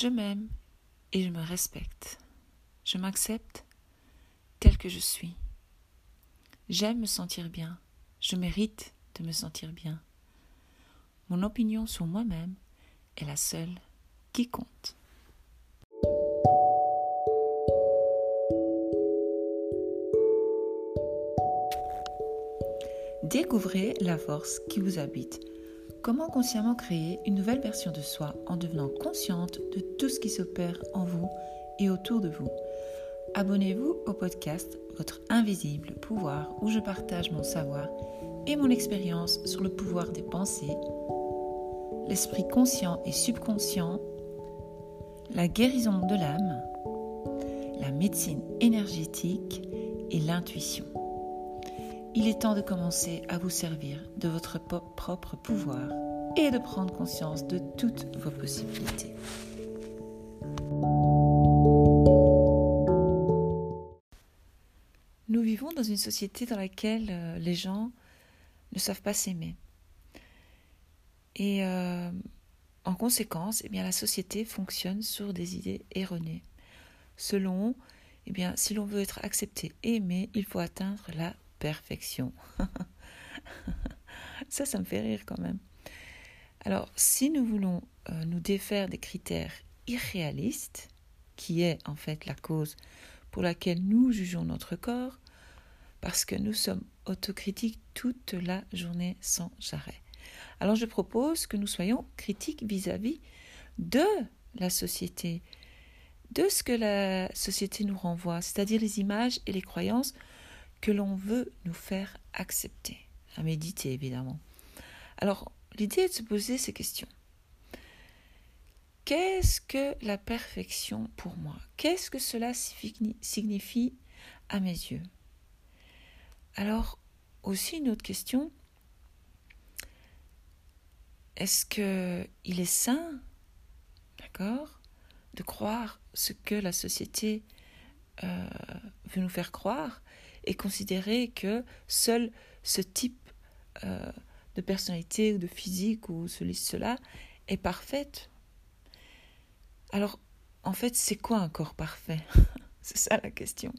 Je m'aime et je me respecte. Je m'accepte tel que je suis. J'aime me sentir bien. Je mérite de me sentir bien. Mon opinion sur moi-même est la seule qui compte. Découvrez la force qui vous habite. Comment consciemment créer une nouvelle version de soi en devenant consciente de tout ce qui s'opère en vous et autour de vous? Abonnez-vous au podcast Votre invisible pouvoir où je partage mon savoir et mon expérience sur le pouvoir des pensées, l'esprit conscient et subconscient, la guérison de l'âme, la médecine énergétique et l'intuition. Il est temps de commencer à vous servir de votre propre pouvoir et de prendre conscience de toutes vos possibilités. Nous vivons dans une société dans laquelle euh, les gens ne savent pas s'aimer. Et euh, en conséquence, eh bien, la société fonctionne sur des idées erronées. Selon, eh si l'on veut être accepté et aimé, il faut atteindre la perfection. ça, ça me fait rire quand même. Alors, si nous voulons euh, nous défaire des critères irréalistes, qui est en fait la cause pour laquelle nous jugeons notre corps, parce que nous sommes autocritiques toute la journée sans arrêt. Alors je propose que nous soyons critiques vis-à-vis de la société, de ce que la société nous renvoie, c'est-à-dire les images et les croyances que l'on veut nous faire accepter, à méditer évidemment. Alors, l'idée est de se poser ces questions. Qu'est-ce que la perfection pour moi? Qu'est-ce que cela signifie à mes yeux? Alors, aussi une autre question. Est-ce que il est sain, d'accord, de croire ce que la société euh, veut nous faire croire? Et considérer que seul ce type euh, de personnalité ou de physique ou ceci, cela est parfaite. Alors, en fait, c'est quoi un corps parfait? C'est ça la question.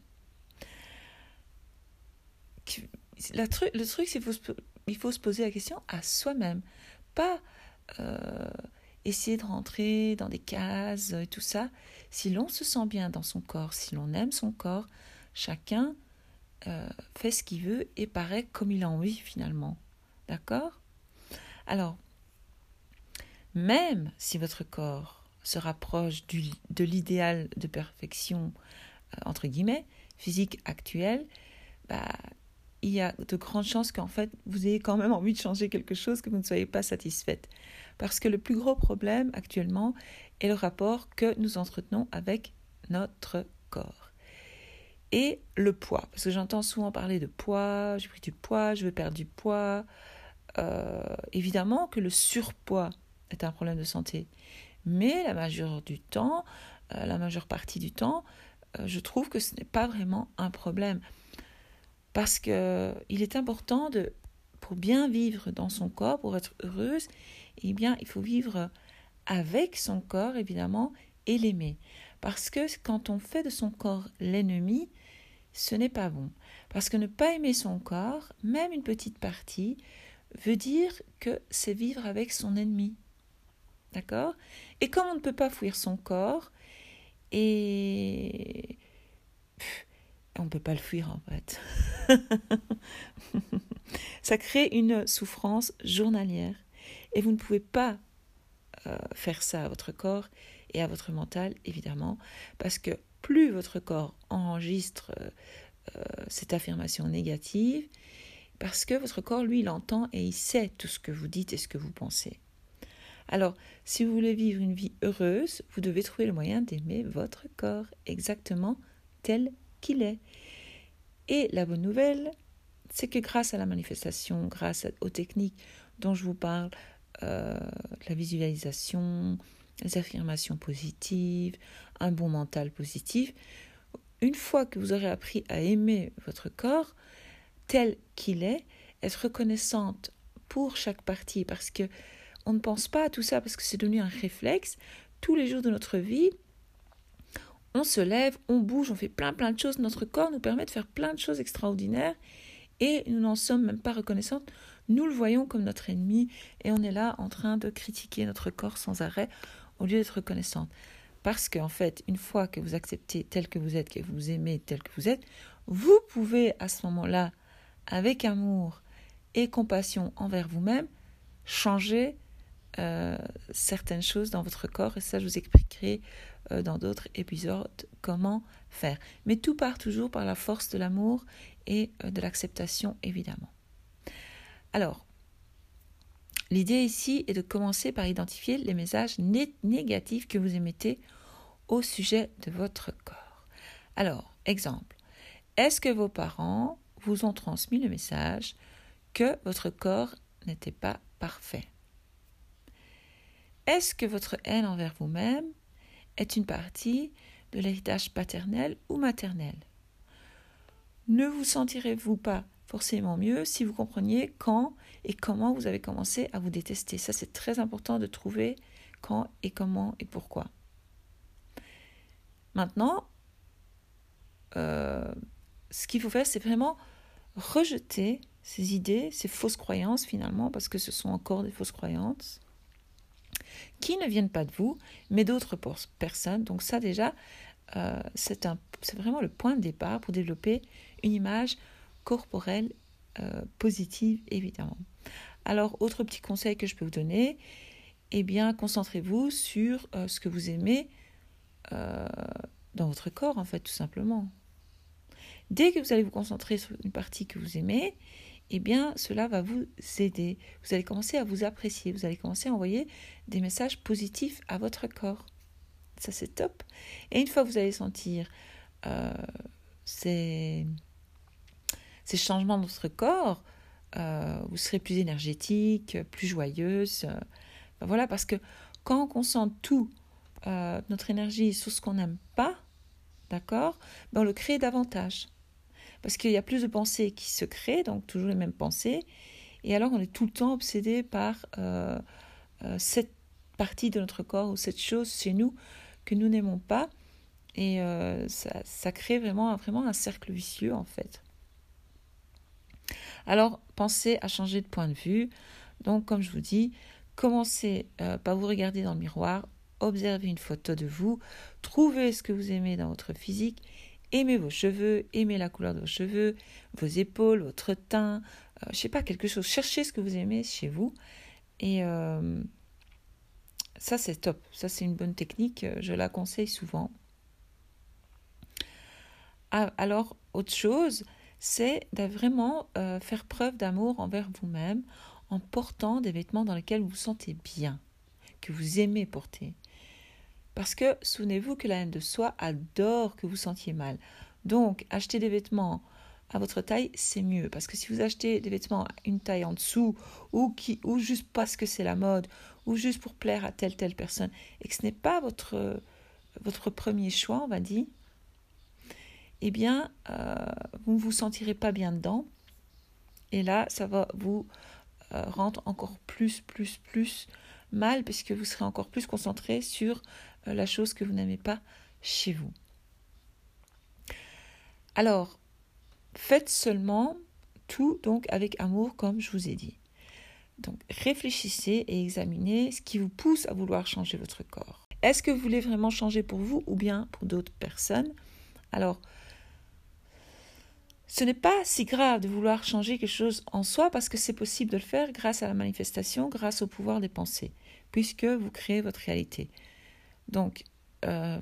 le truc, c'est qu'il faut se poser la question à soi-même, pas euh, essayer de rentrer dans des cases et tout ça. Si l'on se sent bien dans son corps, si l'on aime son corps, chacun euh, fait ce qu'il veut et paraît comme il a envie finalement. D'accord? Alors, même si votre corps se rapproche de l'idéal de perfection, euh, entre guillemets, physique actuel, bah, il y a de grandes chances qu'en fait, vous ayez quand même envie de changer quelque chose, que vous ne soyez pas satisfaite. Parce que le plus gros problème actuellement est le rapport que nous entretenons avec notre corps et le poids. Parce que j'entends souvent parler de poids, j'ai pris du poids, je veux perdre du poids. Euh, évidemment que le surpoids est un problème de santé. Mais la majeure du temps, euh, la majeure partie du temps, euh, je trouve que ce n'est pas vraiment un problème. Parce que il est important de, pour bien vivre dans son corps, pour être heureuse, eh bien, il faut vivre avec son corps, évidemment, et l'aimer. Parce que quand on fait de son corps l'ennemi, ce n'est pas bon. Parce que ne pas aimer son corps, même une petite partie, veut dire que c'est vivre avec son ennemi. D'accord? Et comme on ne peut pas fuir son corps, et on ne peut pas le fuir en fait. Ça crée une souffrance journalière. Et vous ne pouvez pas euh, faire ça à votre corps et à votre mental, évidemment, parce que plus votre corps enregistre euh, euh, cette affirmation négative, parce que votre corps, lui, il entend et il sait tout ce que vous dites et ce que vous pensez. Alors, si vous voulez vivre une vie heureuse, vous devez trouver le moyen d'aimer votre corps exactement tel qu'il est. Et la bonne nouvelle, c'est que grâce à la manifestation, grâce aux techniques dont je vous parle, euh, la visualisation, les affirmations positives, un bon mental positif, une fois que vous aurez appris à aimer votre corps tel qu'il est, être reconnaissante pour chaque partie, parce que on ne pense pas à tout ça parce que c'est devenu un réflexe tous les jours de notre vie, on se lève, on bouge, on fait plein plein de choses. Notre corps nous permet de faire plein de choses extraordinaires et nous n'en sommes même pas reconnaissantes. Nous le voyons comme notre ennemi et on est là en train de critiquer notre corps sans arrêt au lieu d'être reconnaissante. Parce qu'en fait, une fois que vous acceptez tel que vous êtes, que vous aimez tel que vous êtes, vous pouvez à ce moment-là, avec amour et compassion envers vous-même, changer euh, certaines choses dans votre corps. Et ça, je vous expliquerai euh, dans d'autres épisodes comment faire. Mais tout part toujours par la force de l'amour et euh, de l'acceptation, évidemment. Alors, l'idée ici est de commencer par identifier les messages négatifs que vous émettez au sujet de votre corps. Alors, exemple, est-ce que vos parents vous ont transmis le message que votre corps n'était pas parfait? Est-ce que votre haine envers vous-même est une partie de l'héritage paternel ou maternel? Ne vous sentirez-vous pas forcément mieux si vous compreniez quand et comment vous avez commencé à vous détester Ça, c'est très important de trouver quand et comment et pourquoi. Maintenant, euh, ce qu'il faut faire, c'est vraiment rejeter ces idées, ces fausses croyances finalement, parce que ce sont encore des fausses croyances, qui ne viennent pas de vous, mais d'autres personnes. Donc ça déjà, euh, c'est vraiment le point de départ pour développer une image corporelle euh, positive, évidemment. Alors, autre petit conseil que je peux vous donner, eh bien, concentrez-vous sur ce que vous aimez euh, dans votre corps, en fait, tout simplement. Dès que vous allez vous concentrer sur une partie que vous aimez, eh bien, cela va vous aider. Vous allez commencer à vous apprécier, vous allez commencer à envoyer des messages positifs à votre corps. Ça, c'est top. Et une fois que vous allez sentir euh, ces, ces, changements dans votre corps, euh, vous serez plus énergétique, plus joyeuse. Ben voilà, parce que quand on concentre tout euh, notre énergie sur ce qu'on n'aime pas, d'accord, ben on le crée davantage. Parce qu'il y a plus de pensées qui se créent, donc toujours les mêmes pensées, et alors on est tout le temps obsédé par euh, euh, cette partie de notre corps ou cette chose chez nous que nous n'aimons pas, et ça, crée vraiment un cercle vicieux en fait. Alors pensez à changer de point de vue. Donc comme je vous dis, commencez par vous regarder dans le miroir, observez une photo de vous, trouvez ce que vous aimez dans votre physique, aimez vos cheveux, aimez la couleur de vos cheveux, vos épaules, votre teint, je euh, je sais pas, quelque chose. Cherchez ce que vous aimez chez vous. Et euh, ça, c'est top. Ça, c'est une bonne technique. Je la conseille souvent. Ah, alors, autre chose, c'est de vraiment euh, faire preuve d'amour envers vous-même en portant des vêtements dans lesquels vous vous sentez bien, que vous aimez porter. Parce que souvenez-vous que la haine de soi adore que vous sentiez mal. Donc, acheter des vêtements à votre taille, c'est mieux. Parce que si vous achetez des vêtements à une taille en dessous, ou, qui, ou juste parce que c'est la mode, ou juste pour plaire à telle telle personne, et que ce n'est pas votre, votre premier choix, on va dire, eh bien, euh, vous ne vous sentirez pas bien dedans. Et là, ça va vous euh, rendre encore plus, plus, plus mal, puisque vous serez encore plus concentré sur euh, la chose que vous n'aimez pas chez vous. Alors, faites seulement tout donc avec amour comme je vous ai dit. Donc réfléchissez et examinez ce qui vous pousse à vouloir changer votre corps. Est-ce que vous voulez vraiment changer pour vous ou bien pour d'autres personnes? Alors, ce n'est pas si grave de vouloir changer quelque chose en soi parce que c'est possible de le faire grâce à la manifestation, grâce au pouvoir des pensées, puisque vous créez votre réalité. Donc, euh,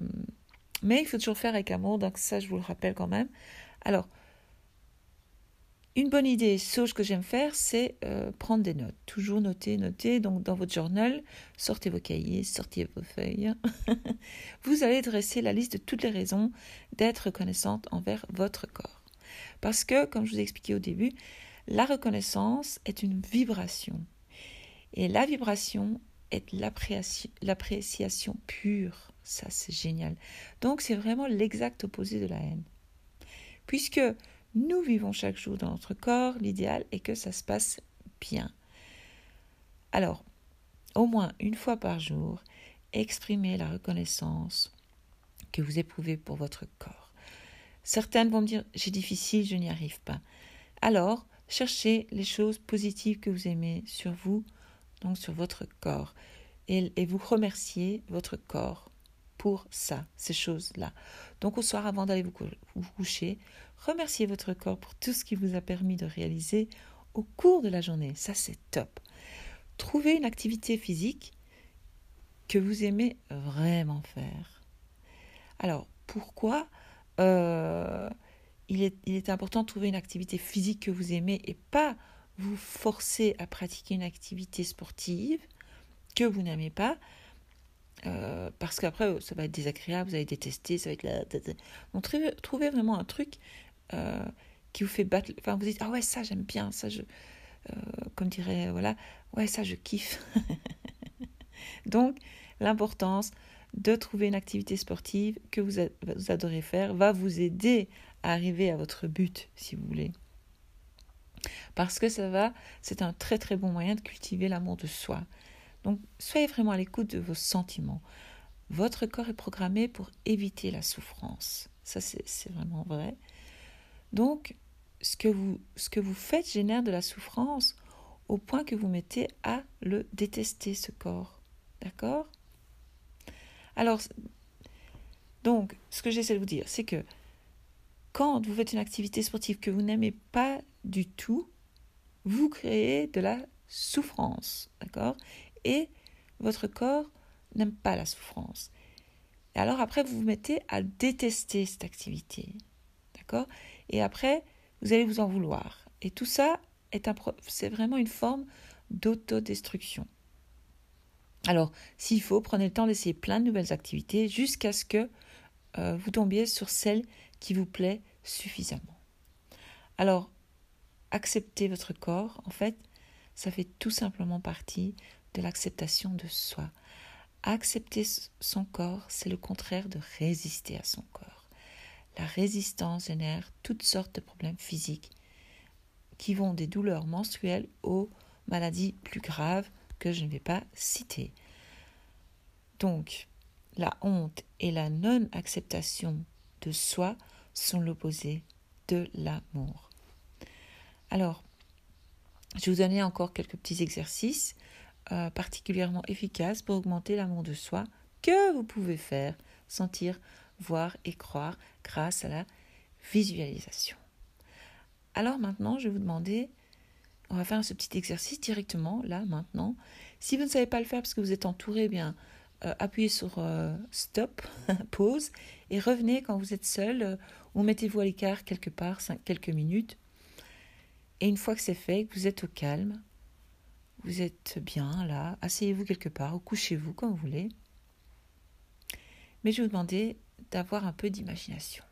mais il faut toujours faire avec amour, donc ça je vous le rappelle quand même. Alors, une bonne idée, chose que j'aime faire, c'est euh, prendre des notes. Toujours noter, noter. Donc, dans votre journal, sortez vos cahiers, sortez vos feuilles. vous allez dresser la liste de toutes les raisons d'être reconnaissante envers votre corps. Parce que, comme je vous ai expliqué au début, la reconnaissance est une vibration. Et la vibration est l'appréciation pure. Ça, c'est génial. Donc, c'est vraiment l'exact opposé de la haine. Puisque nous vivons chaque jour dans notre corps, l'idéal est que ça se passe bien. Alors, au moins une fois par jour, exprimez la reconnaissance que vous éprouvez pour votre corps. Certaines vont me dire j'ai difficile, je n'y arrive pas. Alors, cherchez les choses positives que vous aimez sur vous, donc sur votre corps, et, vous remerciez votre corps pour ça, ces choses-là. Donc au soir, avant d'aller vous, vous coucher, remerciez votre corps pour tout ce qui vous a permis de réaliser au cours de la journée. Ça, c'est top. Trouvez une activité physique que vous aimez vraiment faire. Alors, pourquoi euh, il, est, important de trouver une activité physique que vous aimez et pas vous forcer à pratiquer une activité sportive que vous n'aimez pas euh, parce qu'après, ça va être désagréable, vous allez détester, ça va être la... Donc, trouvez, vraiment un truc euh, qui vous fait battre... Enfin, vous dites, ah ouais, ça, j'aime bien, ça, je... Comme dirait, voilà, ouais, ça, je kiffe. Donc, l'importance de trouver une activité sportive que vous, adorez faire va vous aider à arriver à votre but, si vous voulez. Parce que ça va, c'est un très très bon moyen de cultiver l'amour de soi. Donc soyez vraiment à l'écoute de vos sentiments. Votre corps est programmé pour éviter la souffrance. Ça, c'est vraiment vrai. Donc, ce que vous faites génère de la souffrance au point que vous mettez à le détester, ce corps. D'accord? Alors, donc, ce que j'essaie de vous dire, c'est que quand vous faites une activité sportive que vous n'aimez pas du tout, vous créez de la souffrance. D'accord? Et votre corps n'aime pas la souffrance. Et alors après, vous vous mettez à détester cette activité. D'accord? Et après, vous allez vous en vouloir. Et tout ça, c'est vraiment une forme d'autodestruction. Alors, s'il faut, prenez le temps d'essayer plein de nouvelles activités jusqu'à ce que euh, vous tombiez sur celle qui vous plaît suffisamment. Alors, accepter votre corps, en fait, ça fait tout simplement partie de l'acceptation de soi. Accepter son corps, c'est le contraire de résister à son corps. La résistance génère toutes sortes de problèmes physiques qui vont des douleurs menstruelles aux maladies plus graves que je ne vais pas citer. Donc, la honte et la non-acceptation de soi sont l'opposé de l'amour. Alors, je vais vous donner encore quelques petits exercices euh, particulièrement efficace pour augmenter l'amour de soi que vous pouvez faire, sentir, voir et croire grâce à la visualisation. Alors maintenant, je vais vous demander, on va faire ce petit exercice directement, là, maintenant. Si vous ne savez pas le faire parce que vous êtes entouré, eh bien, euh, appuyez sur euh, stop, pause, et revenez quand vous êtes seul, ou mettez-vous à l'écart quelque part, quelques minutes. Et une fois que c'est fait, que vous êtes au calme, vous êtes bien là, asseyez-vous quelque part ou couchez-vous comme vous voulez. Mais je vais vous demander d'avoir un peu d'imagination.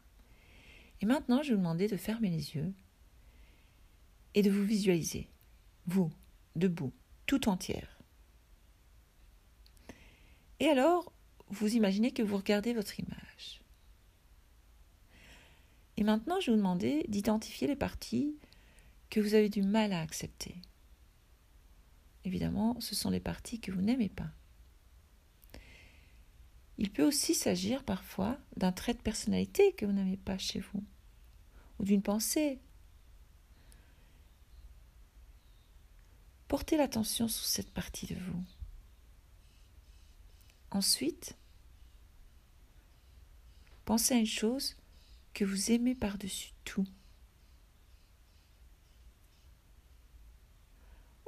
Et maintenant, je vais vous demander de fermer les yeux et de vous visualiser, vous, debout, tout entière. Et alors, vous imaginez que vous regardez votre image. Et maintenant, je vais vous demander d'identifier les parties que vous avez du mal à accepter évidemment, ce sont les parties que vous n'aimez pas. Il peut aussi s'agir parfois d'un trait de personnalité que vous n'aimez pas chez vous, ou d'une pensée. Portez l'attention sur cette partie de vous. Ensuite, pensez à une chose que vous aimez par-dessus tout.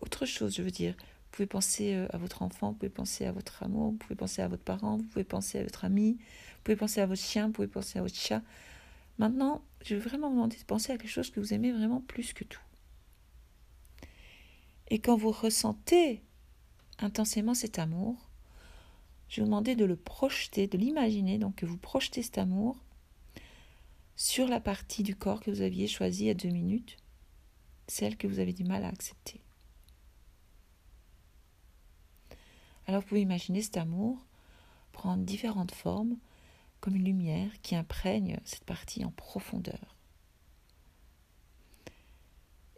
autre chose, je veux dire. Vous pouvez penser euh, à votre enfant, vous pouvez penser à votre amour, vous pouvez penser à votre parent, vous pouvez penser à votre ami, vous pouvez penser à votre chien, vous pouvez penser à votre chat. Maintenant, je veux vraiment vous demander de penser à quelque chose que vous aimez vraiment plus que tout. Et quand vous ressentez intensément cet amour, je vous demander de le projeter, de l'imaginer, donc que vous projetez cet amour sur la partie du corps que vous aviez choisie à deux minutes, celle que vous avez du mal à accepter. Alors vous pouvez imaginer cet amour prendre différentes formes, comme une lumière qui imprègne cette partie en profondeur.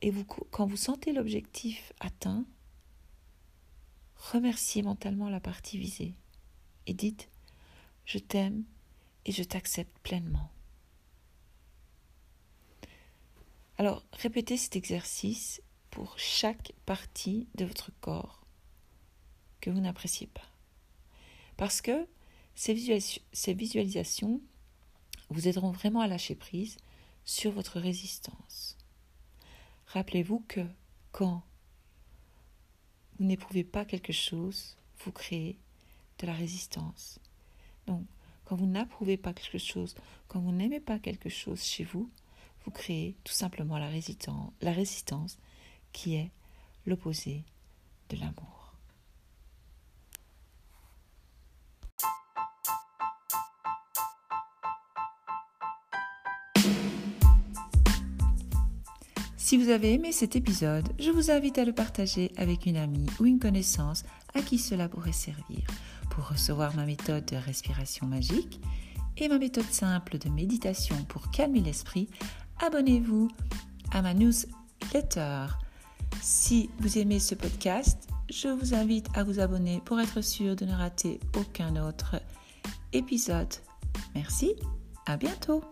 Et quand vous sentez l'objectif atteint, remerciez mentalement la partie visée. et dites Je t'aime et je t'accepte pleinement. Alors, répétez cet exercice pour chaque partie de votre corps que vous n'appréciez pas. Parce que ces, visualisations vous aideront vraiment à lâcher prise sur votre résistance. Rappelez-vous que quand vous n'éprouvez pas quelque chose, vous créez de la résistance. Donc, quand vous n'approuvez pas quelque chose, quand vous n'aimez pas quelque chose chez vous, vous créez tout simplement la résistance, qui est l'opposé de l'amour. Si vous avez aimé cet épisode, je vous invite à le partager avec une amie ou une connaissance à qui cela pourrait servir. Pour recevoir ma méthode de respiration magique et ma méthode simple de méditation pour calmer l'esprit, abonnez-vous à ma newsletter. Si vous aimez ce podcast, je vous invite à vous abonner pour être sûr de ne rater aucun autre épisode. Merci, à bientôt.